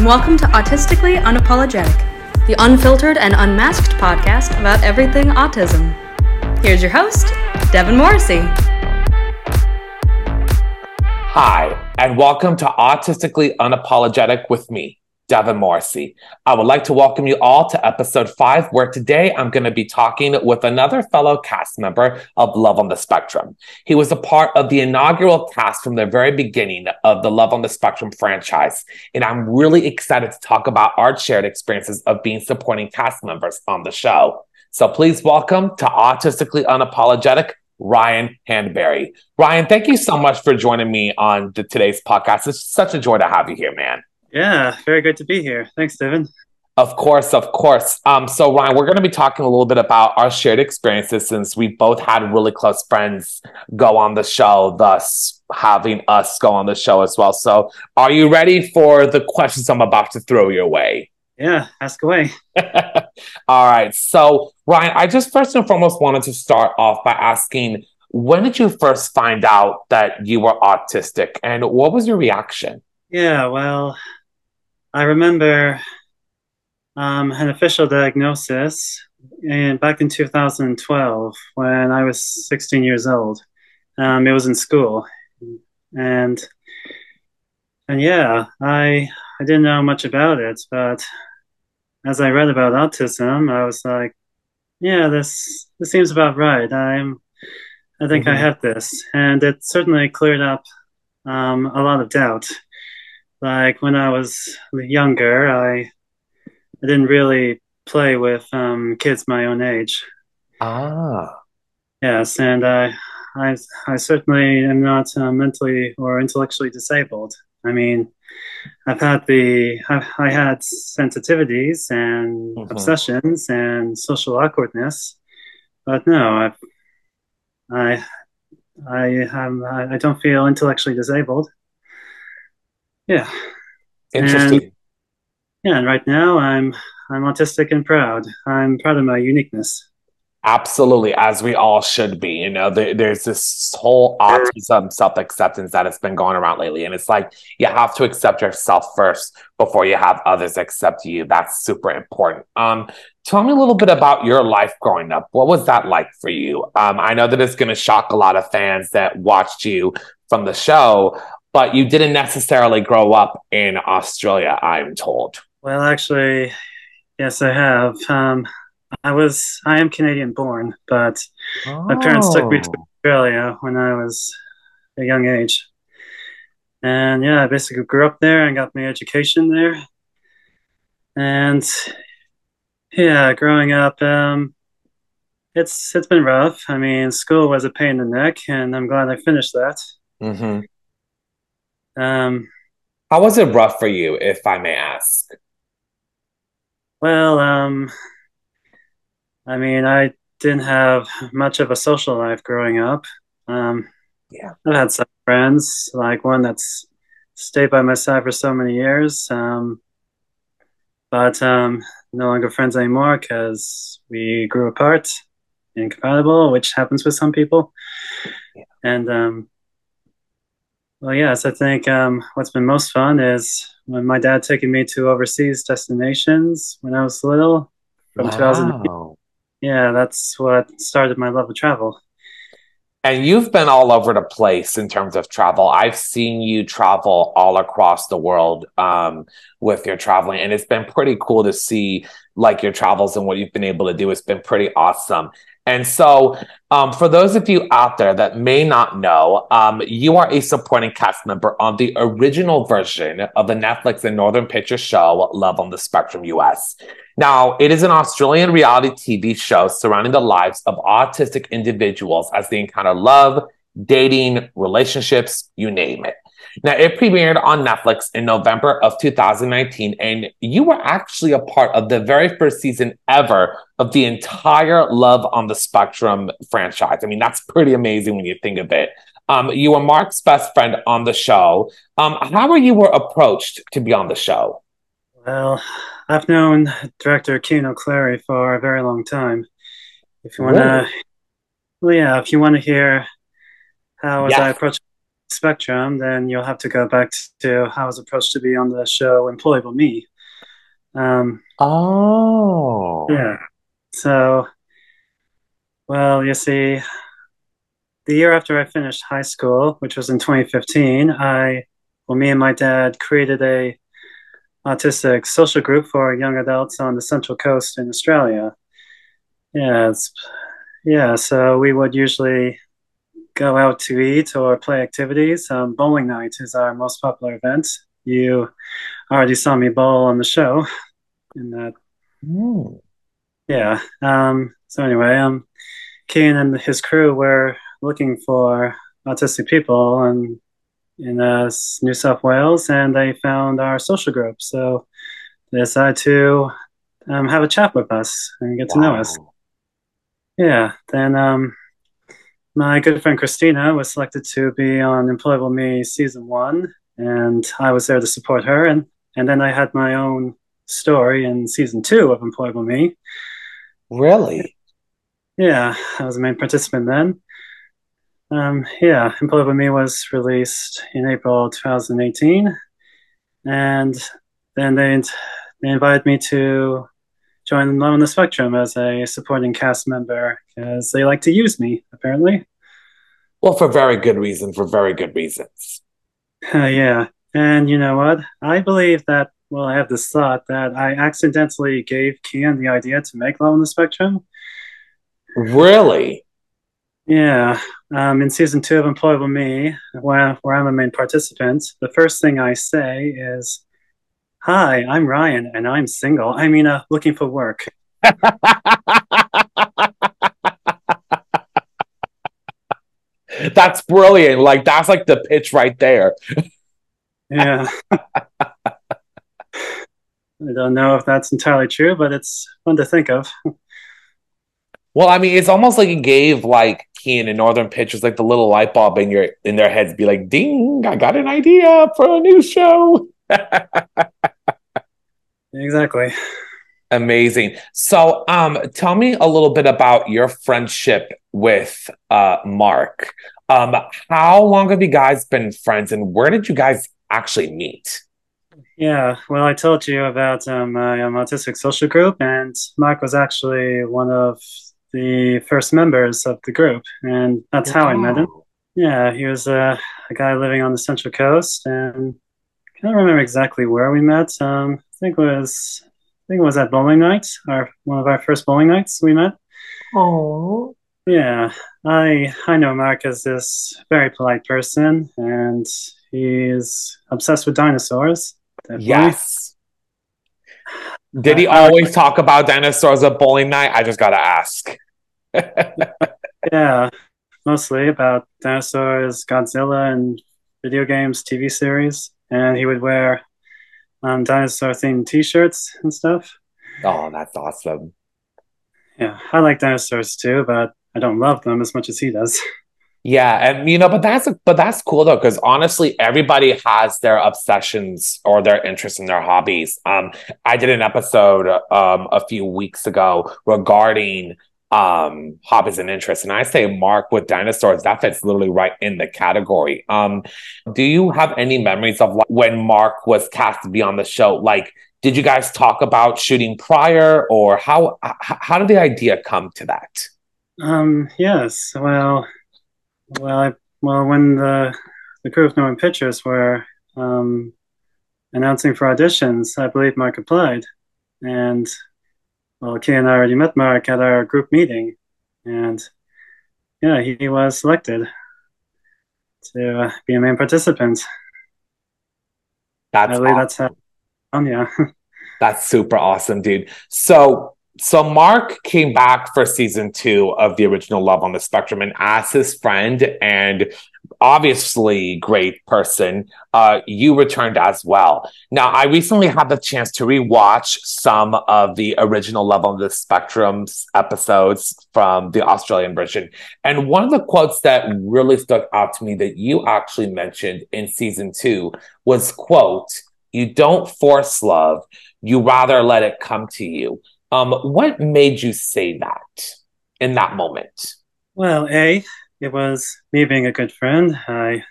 and welcome to Autistically Unapologetic, the unfiltered and unmasked podcast about everything autism. Here's your host, Devin Morrissey. Hi, and welcome to Autistically Unapologetic with me, Devin Morrissey. I would like to welcome you all to episode five, where today I'm going to be talking with another fellow cast member of Love on the Spectrum. He was a part of the inaugural cast from the very beginning of the Love on the Spectrum franchise, and I'm really excited to talk about our shared experiences of being supporting cast members on the show. So please welcome to Autistically Unapologetic, Ryan Handbury. Ryan, thank you so much for joining me on the, today's podcast. It's such a joy to have you here, man. Yeah, very good to be here. Thanks, Devin. Of course, of course. Um, so Ryan, we're going to be talking a little bit about our shared experiences since we both had really close friends go on the show, thus having us go on the show as well. So, are you ready for the questions I'm about to throw your way? Yeah, ask away. All right. So, Ryan, I just first and foremost wanted to start off by asking when did you first find out that you were autistic and what was your reaction? Yeah, well, I remember um, an official diagnosis in, back in 2012 when I was 16 years old. Um, it was in school, and and yeah, I I didn't know much about it, but as I read about autism, I was like, yeah, this this seems about right. I'm I think mm-hmm. I have this, and it certainly cleared up um, a lot of doubt like when I was younger, I I didn't really play with um, kids my own age. Ah. Yes, and I I I certainly am not uh, mentally or intellectually disabled. I mean, I've had the I've, I had sensitivities and mm-hmm. obsessions and social awkwardness, but no, I I am I don't feel intellectually disabled. Yeah. Interesting. And, yeah, and right now I'm I'm autistic and proud. I'm proud of my uniqueness. Absolutely, as we all should be. You know, there, there's this whole autism self acceptance that has been going around lately. And it's like you have to accept yourself first before you have others accept you. That's super important. Um, tell me a little bit about your life growing up. What was that like for you? Um, I know that it's going to shock a lot of fans that watched you from the show, but you didn't necessarily grow up in Australia, I'm told. Well, actually, yes, I have. Um, I was, I am Canadian born, but oh. my parents took me to oh. Australia when I was a young age. And yeah, I basically grew up there and got my education there. And yeah, growing up, um, it's it's been rough. I mean, school was a pain in the neck, and I'm glad I finished that. Mm-hmm. Um, How was it rough for you, if I may ask? Well, um, I mean, I didn't have much of a social life growing up. Um, yeah, I've had some friends, like one that's stayed by my side for so many years, um, but um, no longer friends anymore because we grew apart, incompatible, which happens with some people. Yeah. And um, well, yes, I think um, what's been most fun is when my dad taking me to overseas destinations when I was little from wow. 2000. Yeah, that's what started my love of travel. And you've been all over the place in terms of travel. I've seen you travel all across the world um, with your traveling, and it's been pretty cool to see like your travels and what you've been able to do. It's been pretty awesome. And so, um, for those of you out there that may not know, um, you are a supporting cast member on the original version of the Netflix and Northern Picture show Love on the Spectrum US. Now, it is an Australian reality TV show surrounding the lives of autistic individuals as they encounter love, dating, relationships, you name it. Now, it premiered on Netflix in November of 2019, and you were actually a part of the very first season ever of the entire Love on the Spectrum franchise. I mean, that's pretty amazing when you think of it. Um, you were Mark's best friend on the show. Um, how were you were approached to be on the show? Well, I've known director Cian O'Clery for a very long time. If you want to, well, yeah, if you want to hear how was I approached spectrum, then you'll have to go back to how I was approached to be on the show Employable Me. Um, oh. Yeah. So, well, you see, the year after I finished high school, which was in 2015, I, well, me and my dad created a autistic social group for young adults on the Central Coast in Australia. Yeah, yeah. So we would usually go out to eat or play activities. Um, bowling night is our most popular event. You already saw me bowl on the show. In that, mm. yeah. Um, so anyway, um, Cian and his crew were looking for autistic people and in uh, New South Wales, and they found our social group. So they decided to um, have a chat with us and get wow. to know us. Yeah. Then um, my good friend Christina was selected to be on Employable Me season one, and I was there to support her. And and then I had my own story in season two of Employable Me. Really? Yeah, I was a main participant then. Um, yeah, Employable Me was released in April 2018, and then they they invited me to join Love on the Spectrum as a supporting cast member because they like to use me apparently. Well, for very good reason. For very good reasons. Uh, yeah, and you know what? I believe that. Well, I have this thought that I accidentally gave Cian the idea to make Love on the Spectrum. Really? Yeah, um, in season two of Employable Me, where, where I'm a main participant, the first thing I say is, "Hi, I'm Ryan, and I'm single. I mean, uh, looking for work." that's brilliant. Like that's like the pitch right there. yeah. I don't know if that's entirely true, but it's fun to think of. Well, I mean, it's almost like it gave like Cian and Northern Pictures like the little light bulb in your in their heads, be like, "Ding! I got an idea for a new show." exactly. Amazing. So, um, tell me a little bit about your friendship with uh, Mark. Um, how long have you guys been friends, and where did you guys actually meet? Yeah, well, I told you about um, my um, autistic social group, and Mark was actually one of the first members of the group, and that's how I met him. Yeah, he was a, a guy living on the Central Coast, and can't remember exactly where we met. Um, I think it was I think it was at bowling night, our one of our first bowling nights we met. Oh. Yeah, I I know Mark as this very polite person, and he's obsessed with dinosaurs. Definitely. Yes. Did he always talk about dinosaurs at bowling night? I just gotta ask. yeah, mostly about dinosaurs, Godzilla, and video games, TV series. And he would wear um, dinosaur themed T-shirts and stuff. Oh, that's awesome. Yeah, I like dinosaurs too, but I don't love them as much as he does. Yeah, and you know, but that's but that's cool though, because honestly, everybody has their obsessions or their interests and their hobbies. Um, I did an episode um a few weeks ago regarding um hobbies and interests, and I say Mark with dinosaurs that fits literally right in the category. Um, do you have any memories of like, when Mark was cast to be on the show? Like, did you guys talk about shooting prior, or how how did the idea come to that? Um, yes, well well, I, well, when the the crew of Northern Pictures were um, announcing for auditions, I believe Mark applied, and well, Kay and I already met Mark at our group meeting, and yeah, he, he was selected to uh, be a main participant. That's awesome. that's how. Um, yeah. that's super awesome, dude. So so Mark came back for season two of the original Love on the Spectrum and asked his friend and obviously great person, uh, you returned as well. Now, I recently had the chance to rewatch some of the original Love on the Spectrum episodes from the Australian version. And one of the quotes that really stuck out to me that you actually mentioned in season two was quote, you don't force love, you rather let it come to you. Um, what made you say that in that moment? Well, A, it was me being a good friend. I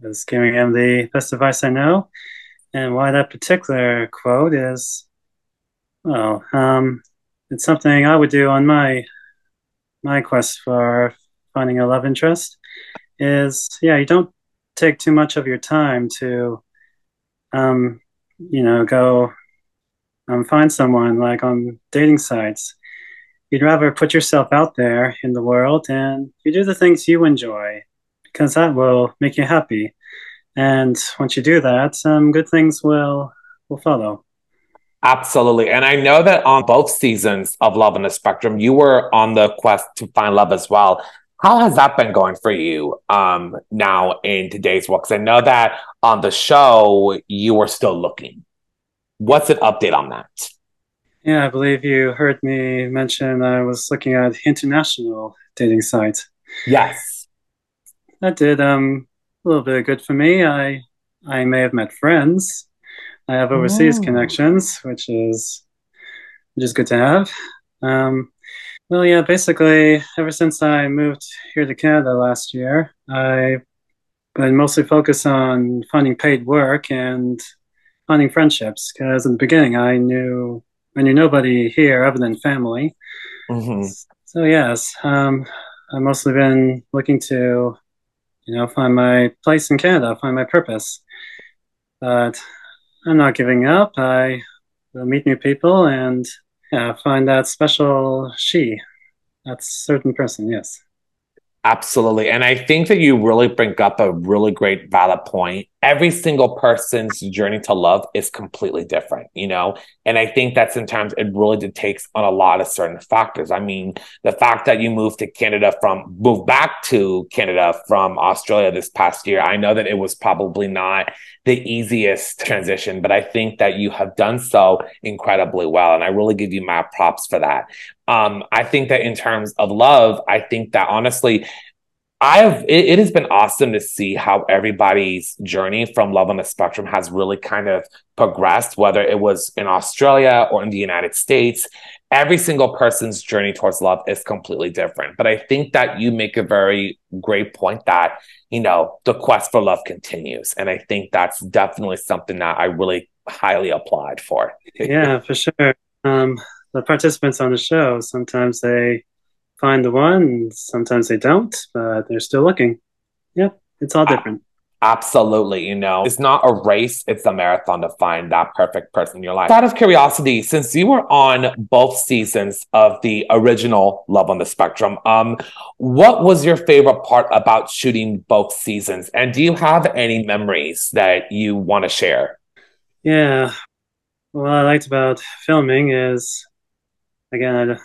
was giving him the best advice I know. And why that particular quote is, well, um, it's something I would do on my my quest for finding a love interest. Is yeah, you don't take too much of your time to, um, you know, go um, find someone like on dating sites. You'd rather put yourself out there in the world and you do the things you enjoy because that will make you happy. And once you do that, good things will will follow. Absolutely. And I know that on both seasons of Love on the Spectrum, you were on the quest to find love as well. How has that been going for you um, now in today's work? Because I know that on the show, you were still looking. What's an update on that? Yeah, I believe you heard me mention I was looking at international dating sites. Yes. That did um, a little bit of good for me. I I may have met friends. I have overseas oh. connections, which is which is good to have. Um, well, yeah, basically, ever since I moved here to Canada last year, I've been mostly focused on finding paid work and finding friendships. Because in the beginning, I knew I knew nobody here other than family. Mm-hmm. So yes, um, I've mostly been looking to you know, find my place in Canada, find my purpose. But I'm not giving up. I will meet new people and yeah, find that special she, that certain person. Yes. Absolutely. And I think that you really bring up a really great valid point. Every single person's journey to love is completely different, you know? And I think that sometimes it really takes on a lot of certain factors. I mean, the fact that you moved to Canada from, moved back to Canada from Australia this past year, I know that it was probably not the easiest transition, but I think that you have done so incredibly well. And I really give you my props for that. Um, I think that in terms of love, I think that honestly, I've it, it, has been awesome to see how everybody's journey from love on the spectrum has really kind of progressed, whether it was in Australia or in the United States. Every single person's journey towards love is completely different. But I think that you make a very great point that, you know, the quest for love continues. And I think that's definitely something that I really highly applaud for. yeah, for sure. Um, the participants on the show, sometimes they find the one, sometimes they don't, but they're still looking. Yep, it's all different. Absolutely. You know, it's not a race, it's a marathon to find that perfect person in your life. Out of curiosity, since you were on both seasons of the original Love on the Spectrum, um, what was your favorite part about shooting both seasons? And do you have any memories that you want to share? Yeah. What I liked about filming is, again,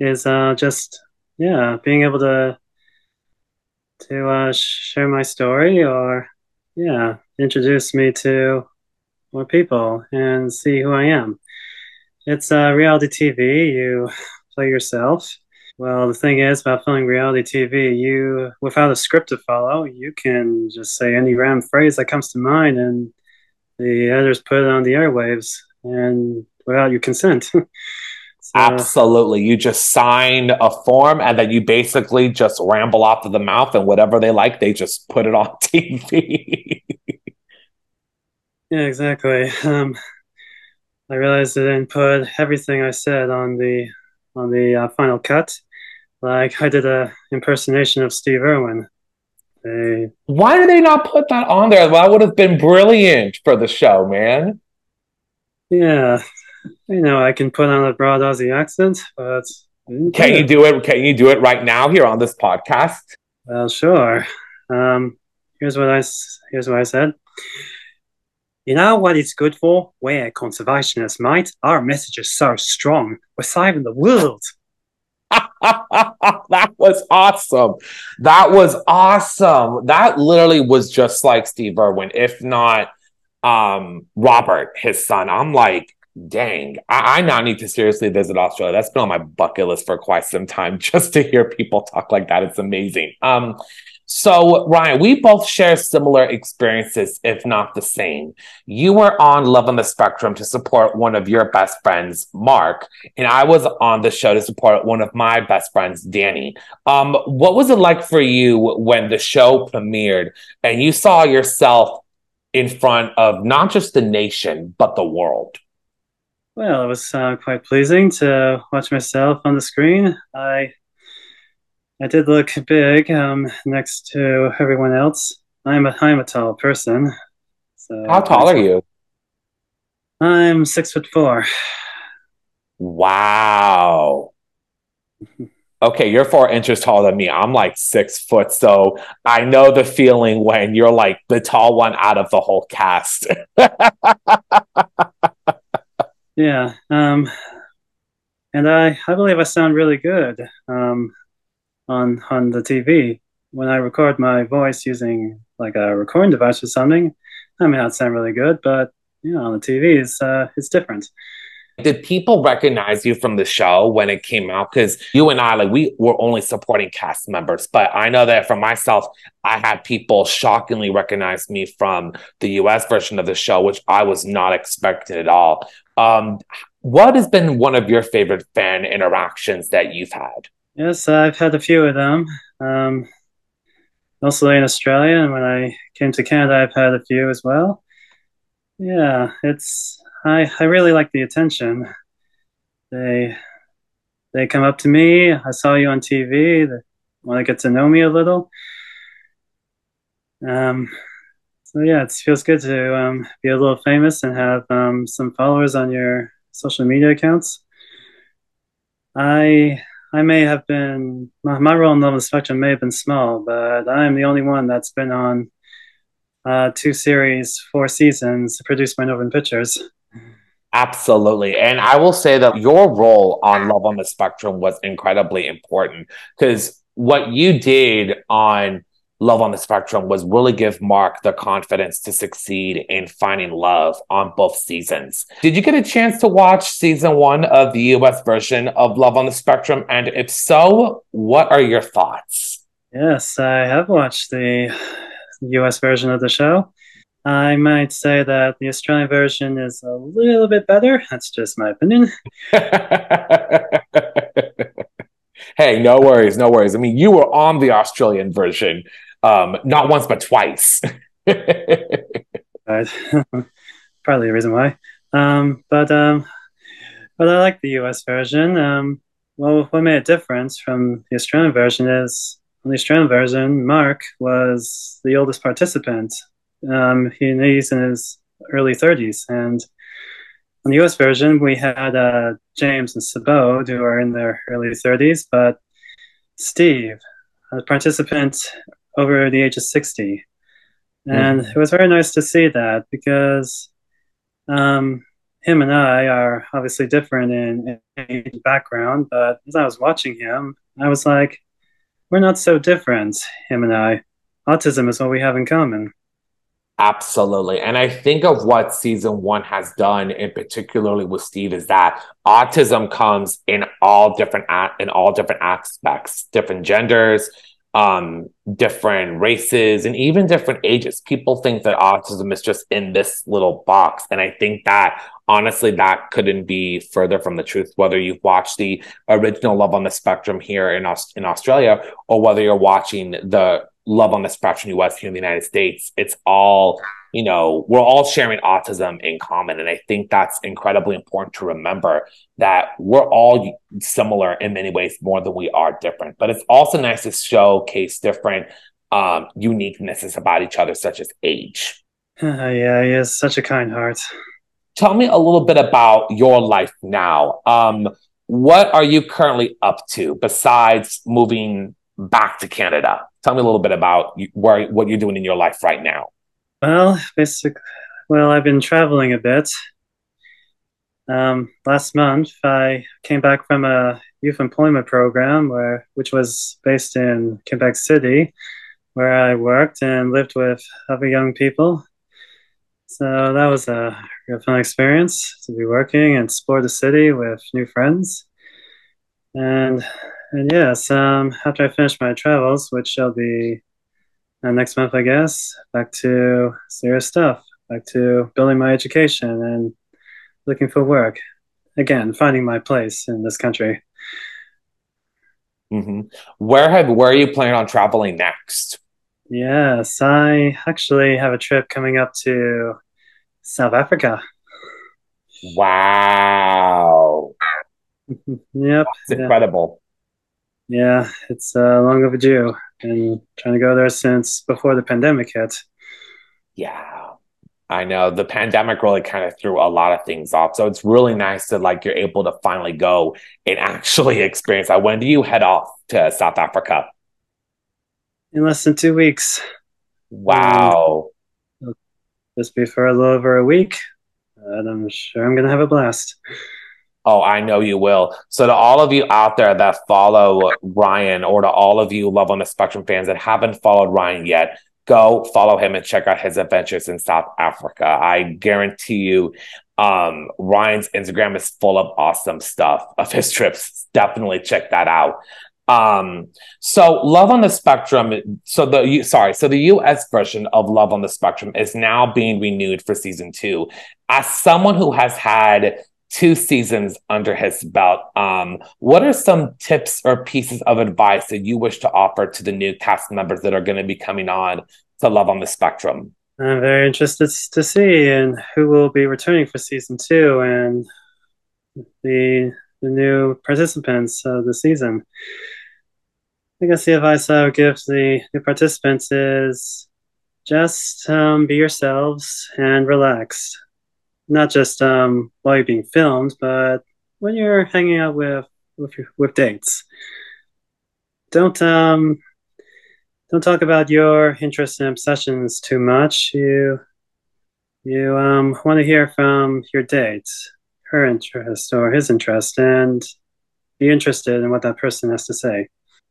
is uh, just, yeah, being able to to uh, share my story or yeah, introduce me to more people and see who I am. It's uh, reality TV. You play yourself. Well, the thing is about filming reality TV, you without a script to follow, you can just say any random phrase that comes to mind, and the editors put it on the airwaves, and without your consent. so, Absolutely. You just sign a form and then you basically just ramble off of the mouth and whatever they like, they just put it on TV. yeah, exactly. Um, I realized I didn't put everything I said on the on the uh, final cut. Like I did a impersonation of Steve Irwin. They... Why did they not put that on there? That would have been brilliant for the show, man. Yeah, you know, I can put on a broad Aussie accent, but can you do it? Can you do it right now here on this podcast? Well, sure. Um, here's what I here's what I said. You know what it's good for? We're conservationists, might, Our message is so strong. We're saving the world. that was awesome. That was awesome. That literally was just like Steve Irwin, if not um Robert, his son. I'm like, dang, I, I, now need to seriously visit Australia. That's been on my bucket list for quite some time just to hear people talk like that. It's amazing. Um, So, Ryan, we both share similar experiences, if not the same. You were on Love on the Spectrum to support one of your best friends, Mark, and I was on the show to support one of my best friends, Dani. Um, what was it like for you when the show premiered and you saw yourself in front of not just the nation, but the world? Well, it was uh, quite pleasing to watch myself on the screen. I I did look big um, next to everyone else. I'm a I'm a tall person. So how tall are you? I'm six foot four. Wow. okay, you're four inches taller than me. I'm like six foot, so I know the feeling when you're like the tall one out of the whole cast. yeah. Um, and I I believe I sound really good. Um, on on the TV. When I record my voice using like a recording device or something, I may not sound really good, but you know, on the TV, it's uh, it's different. Did people recognize you from the show when it came out? Because you and I, like, we were only supporting cast members, but I know that for myself, I had people shockingly recognize me from the US version of the show, which I was not expecting at all. Um, what has been one of your favorite fan interactions that you've had? Yes, I've had a few of them. Um, mostly in Australia, and when I came to Canada, I've had a few as well. Yeah, it's I I really like the attention. They they come up to me. I saw you on TV. They want to get to know me a little. Um, so yeah, it feels good to um, be a little famous and have um, some followers on your social media accounts. I I may have been my, my role in Love the Spectrum may have been small, but I am the only one that's been on uh, two series, four seasons, produced by Northern Pictures. Absolutely. And I will say that your role on Love on the Spectrum was incredibly important because what you did on Love on the Spectrum was really give Mark the confidence to succeed in finding love on both seasons. Did you get a chance to watch season one of the US version of Love on the Spectrum? And if so, what are your thoughts? Yes, I have watched the US version of the show. I might say that the Australian version is a little bit better. That's just my opinion. hey, no worries, no worries. I mean, you were on the Australian version um, not once but twice. Probably the reason why. Um, but um, but I like the US version. Um, well, what made a difference from the Australian version is on the Australian version, Mark was the oldest participant. Um, he, he's in his early 30s, and on the US version, we had uh, James and Subodh who are in their early 30s, but Steve, a participant over the age of 60. And mm-hmm. it was very nice to see that because um, him and I are obviously different in, age background, but as I was watching him, I was like, we're not so different, him and I. Autism is what we have in common. Absolutely. And I think of what season one has done, and particularly with Steve, is that autism comes in all different in all different aspects, different genders, um, different races and even different ages. People think that autism is just in this little box. And I think that honestly, that couldn't be further from the truth, whether you've watched the original Love on the Spectrum here in, Aus- in Australia or whether you're watching the Love on the Spectrum US here in the United States. It's all you know, we're all sharing autism in common. And I think that's incredibly important to remember that we're all similar in many ways more than we are different. But it's also nice to showcase different um, uniquenesses about each other, such as age. Yeah, he has such a kind heart. Tell me a little bit about your life now. Um, what are you currently up to besides moving back to Canada? Tell me a little bit about where, what you're doing in your life right now. Well, basically, well, I've been traveling a bit. Um, last month, I came back from a youth employment program where, which was based in Quebec City, where I worked and lived with other young people. So that was a real fun experience to be working and explore the city with new friends. And and yes, um, after I finish my travels, which shall be And next month, I guess, back to serious stuff, back to building my education and looking for work. Again, finding my place in this country. Mm-hmm. Where have where are you planning on traveling next? Yes, I actually have a trip coming up to South Africa. Wow. yep. It's incredible. Yeah, it's uh, long overdue. And trying to go there since before the pandemic hit. Yeah. I know the pandemic really kind of threw a lot of things off. So it's really nice that like you're able to finally go and actually experience that. When do you head off to South Africa? In less than two weeks. Wow. Just be for a little over a week. And I'm sure I'm going to have a blast. Oh, I know you will. So, to all of you out there that follow Ryan, or to all of you Love on the Spectrum fans that haven't followed Ryan yet, go follow him and check out his adventures in South Africa. I guarantee you, um, Ryan's Instagram is full of awesome stuff of his trips. Definitely check that out. Um, so Love on the Spectrum, so the sorry, so the US version of Love on the Spectrum is now being renewed for season two. As someone who has had two seasons under his belt, um, what are some tips or pieces of advice that you wish to offer to the new cast members that are going to be coming on to Love on the Spectrum? I'm very interested to see and who will be returning for season two and the the new participants of the season. I guess the advice I would give the new participants is just um, be yourselves and relax. Not just um, while you're being filmed, but when you're hanging out with with, with dates. Don't um, don't talk about your interests and obsessions too much. You you um, want to hear from your date, her interest or his interest, and be interested in what that person has to say.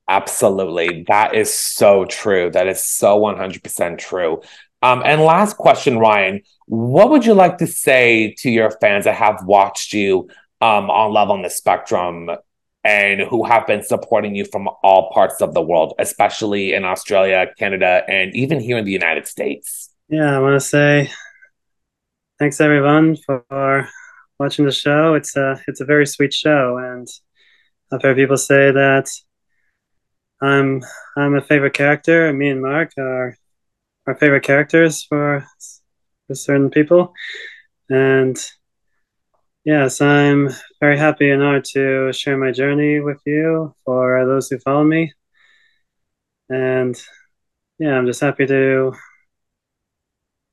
Absolutely. That is so true. That is so 100% true. Um, and last question, Ryan, what would you like to say to your fans that have watched you um, on Love on the Spectrum and who have been supporting you from all parts of the world, especially in Australia, Canada, and even here in the United States? Yeah, I want to say thanks everyone for watching the show. It's a it's a very sweet show, and I've heard people say that I'm I'm a favorite character. Me and Mark are our favorite characters for for certain people, and yes, I'm very happy and honored to share my journey with you for those who follow me, and yeah, I'm just happy to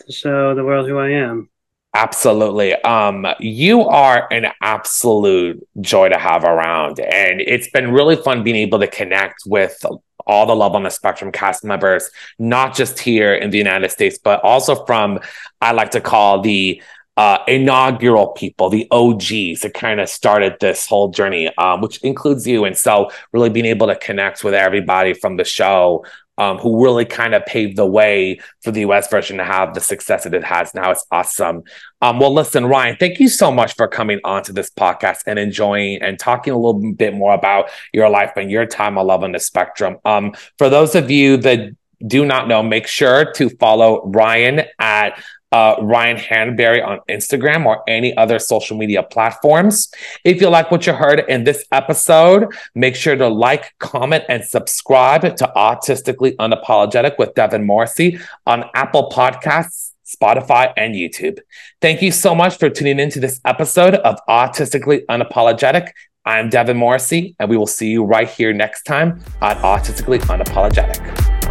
to show the world who I am. Absolutely. Um, you are an absolute joy to have around. And it's been really fun being able to connect with all the Love on the Spectrum cast members, not just here in the United States, but also from, I like to call the uh, inaugural people, the OGs that kind of started this whole journey, um, which includes you. And so, really being able to connect with everybody from the show um, who really kind of paved the way for the US version to have the success that it has now. It's awesome. Um, well, listen, Ryan, thank you so much for coming onto this podcast and enjoying and talking a little bit more about your life and your time on Love on the Spectrum. Um, for those of you that do not know, make sure to follow Ryan at uh, Ryan Handbury on Instagram or any other social media platforms. If you like what you heard in this episode, make sure to like, comment, and subscribe to Autistically Unapologetic with Devin Morrissey on Apple Podcasts. Spotify, and YouTube. Thank you so much for tuning into this episode of Autistically Unapologetic. I'm Devin Morrissey, and we will see you right here next time on Autistically Unapologetic.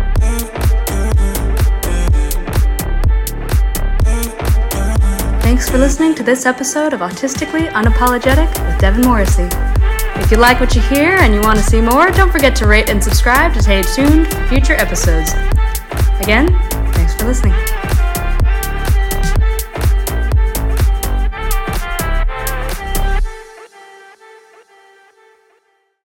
Thanks for listening to this episode of Autistically Unapologetic with Devin Morrissey. If you like what you hear and you want to see more, don't forget to rate and subscribe to stay tuned for future episodes. Again, thanks for listening.